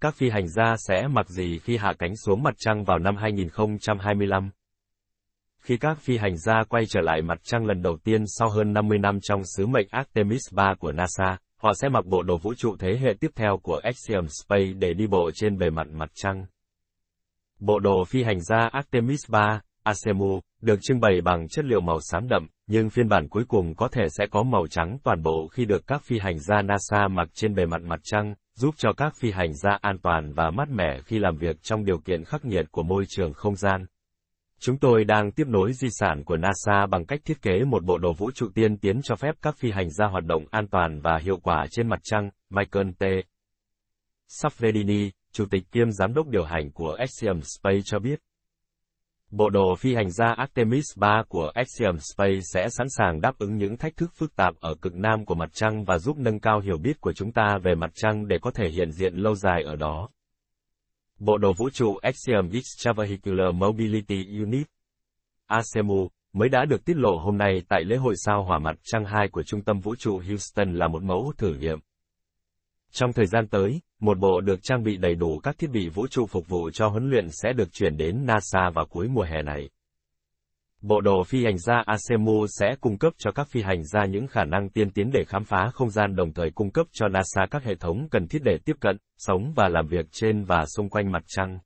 Các phi hành gia sẽ mặc gì khi hạ cánh xuống mặt trăng vào năm 2025? Khi các phi hành gia quay trở lại mặt trăng lần đầu tiên sau hơn 50 năm trong sứ mệnh Artemis 3 của NASA, họ sẽ mặc bộ đồ vũ trụ thế hệ tiếp theo của Axiom Space để đi bộ trên bề mặt mặt trăng. Bộ đồ phi hành gia Artemis 3, Asemu, được trưng bày bằng chất liệu màu xám đậm, nhưng phiên bản cuối cùng có thể sẽ có màu trắng toàn bộ khi được các phi hành gia NASA mặc trên bề mặt mặt trăng, giúp cho các phi hành gia an toàn và mát mẻ khi làm việc trong điều kiện khắc nghiệt của môi trường không gian. Chúng tôi đang tiếp nối di sản của NASA bằng cách thiết kế một bộ đồ vũ trụ tiên tiến cho phép các phi hành gia hoạt động an toàn và hiệu quả trên mặt trăng, Michael T. Safredini, Chủ tịch kiêm Giám đốc điều hành của Axiom Space cho biết. Bộ đồ phi hành gia Artemis 3 của Axiom Space sẽ sẵn sàng đáp ứng những thách thức phức tạp ở cực nam của mặt trăng và giúp nâng cao hiểu biết của chúng ta về mặt trăng để có thể hiện diện lâu dài ở đó. Bộ đồ vũ trụ Axiom Extravehicular Mobility Unit ACMU mới đã được tiết lộ hôm nay tại lễ hội sao hỏa mặt trăng 2 của Trung tâm Vũ trụ Houston là một mẫu thử nghiệm. Trong thời gian tới, một bộ được trang bị đầy đủ các thiết bị vũ trụ phục vụ cho huấn luyện sẽ được chuyển đến NASA vào cuối mùa hè này. Bộ đồ phi hành gia ASEMU sẽ cung cấp cho các phi hành gia những khả năng tiên tiến để khám phá không gian đồng thời cung cấp cho NASA các hệ thống cần thiết để tiếp cận, sống và làm việc trên và xung quanh mặt trăng.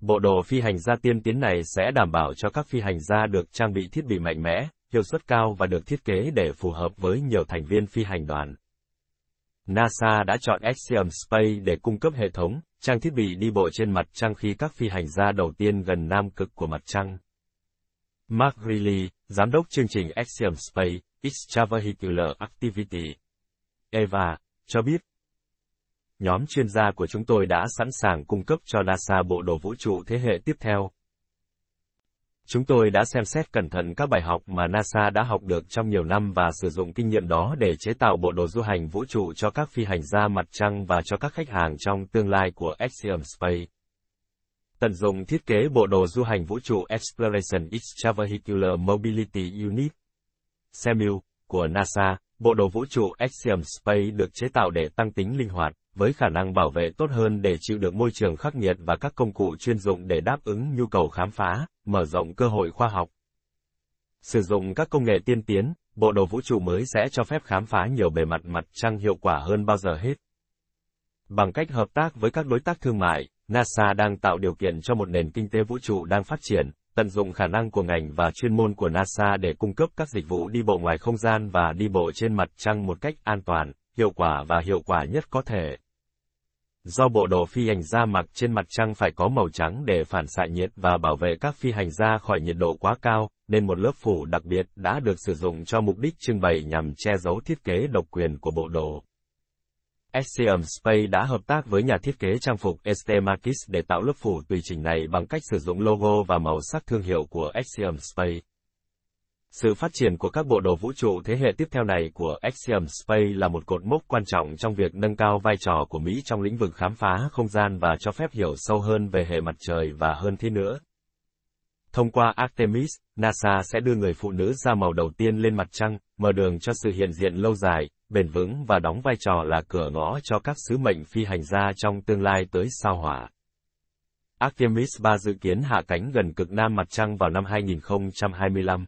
Bộ đồ phi hành gia tiên tiến này sẽ đảm bảo cho các phi hành gia được trang bị thiết bị mạnh mẽ, hiệu suất cao và được thiết kế để phù hợp với nhiều thành viên phi hành đoàn. NASA đã chọn Axiom Space để cung cấp hệ thống, trang thiết bị đi bộ trên mặt trăng khi các phi hành gia đầu tiên gần nam cực của mặt trăng. Mark Riley, giám đốc chương trình Axiom Space, Extravehicular Activity, EVA, cho biết, nhóm chuyên gia của chúng tôi đã sẵn sàng cung cấp cho NASA bộ đồ vũ trụ thế hệ tiếp theo. Chúng tôi đã xem xét cẩn thận các bài học mà NASA đã học được trong nhiều năm và sử dụng kinh nghiệm đó để chế tạo bộ đồ du hành vũ trụ cho các phi hành gia mặt trăng và cho các khách hàng trong tương lai của Axiom Space. Tận dụng thiết kế bộ đồ du hành vũ trụ Exploration Extravehicular Mobility Unit SEMU của NASA, bộ đồ vũ trụ Axiom Space được chế tạo để tăng tính linh hoạt, với khả năng bảo vệ tốt hơn để chịu được môi trường khắc nghiệt và các công cụ chuyên dụng để đáp ứng nhu cầu khám phá, mở rộng cơ hội khoa học. Sử dụng các công nghệ tiên tiến, bộ đồ vũ trụ mới sẽ cho phép khám phá nhiều bề mặt mặt trăng hiệu quả hơn bao giờ hết. Bằng cách hợp tác với các đối tác thương mại, NASA đang tạo điều kiện cho một nền kinh tế vũ trụ đang phát triển, tận dụng khả năng của ngành và chuyên môn của NASA để cung cấp các dịch vụ đi bộ ngoài không gian và đi bộ trên mặt trăng một cách an toàn, hiệu quả và hiệu quả nhất có thể. Do bộ đồ phi hành gia mặc trên mặt trăng phải có màu trắng để phản xạ nhiệt và bảo vệ các phi hành gia khỏi nhiệt độ quá cao, nên một lớp phủ đặc biệt đã được sử dụng cho mục đích trưng bày nhằm che giấu thiết kế độc quyền của bộ đồ. SCM Space đã hợp tác với nhà thiết kế trang phục Estemakis để tạo lớp phủ tùy chỉnh này bằng cách sử dụng logo và màu sắc thương hiệu của SCM Space. Sự phát triển của các bộ đồ vũ trụ thế hệ tiếp theo này của Axiom Space là một cột mốc quan trọng trong việc nâng cao vai trò của Mỹ trong lĩnh vực khám phá không gian và cho phép hiểu sâu hơn về hệ mặt trời và hơn thế nữa. Thông qua Artemis, NASA sẽ đưa người phụ nữ da màu đầu tiên lên mặt trăng, mở đường cho sự hiện diện lâu dài, bền vững và đóng vai trò là cửa ngõ cho các sứ mệnh phi hành gia trong tương lai tới sao hỏa. Artemis 3 dự kiến hạ cánh gần cực nam mặt trăng vào năm 2025.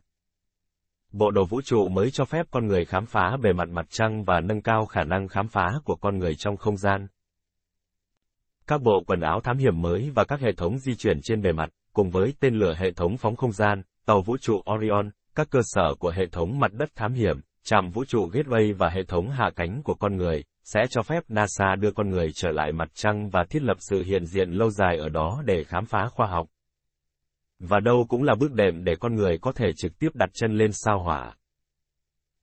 Bộ đồ vũ trụ mới cho phép con người khám phá bề mặt mặt trăng và nâng cao khả năng khám phá của con người trong không gian. Các bộ quần áo thám hiểm mới và các hệ thống di chuyển trên bề mặt, cùng với tên lửa hệ thống phóng không gian, tàu vũ trụ Orion, các cơ sở của hệ thống mặt đất thám hiểm, trạm vũ trụ Gateway và hệ thống hạ cánh của con người, sẽ cho phép NASA đưa con người trở lại mặt trăng và thiết lập sự hiện diện lâu dài ở đó để khám phá khoa học. Và đâu cũng là bước đệm để con người có thể trực tiếp đặt chân lên sao hỏa.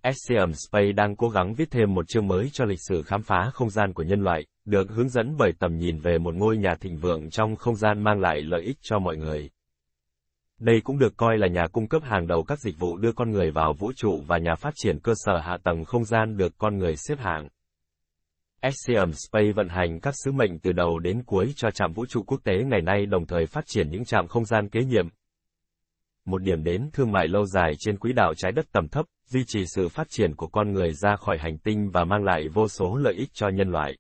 Axiom Space đang cố gắng viết thêm một chương mới cho lịch sử khám phá không gian của nhân loại, được hướng dẫn bởi tầm nhìn về một ngôi nhà thịnh vượng trong không gian mang lại lợi ích cho mọi người. Đây cũng được coi là nhà cung cấp hàng đầu các dịch vụ đưa con người vào vũ trụ và nhà phát triển cơ sở hạ tầng không gian được con người xếp hạng. Axiom Space vận hành các sứ mệnh từ đầu đến cuối cho trạm vũ trụ quốc tế ngày nay đồng thời phát triển những trạm không gian kế nhiệm. Một điểm đến thương mại lâu dài trên quỹ đạo trái đất tầm thấp, duy trì sự phát triển của con người ra khỏi hành tinh và mang lại vô số lợi ích cho nhân loại.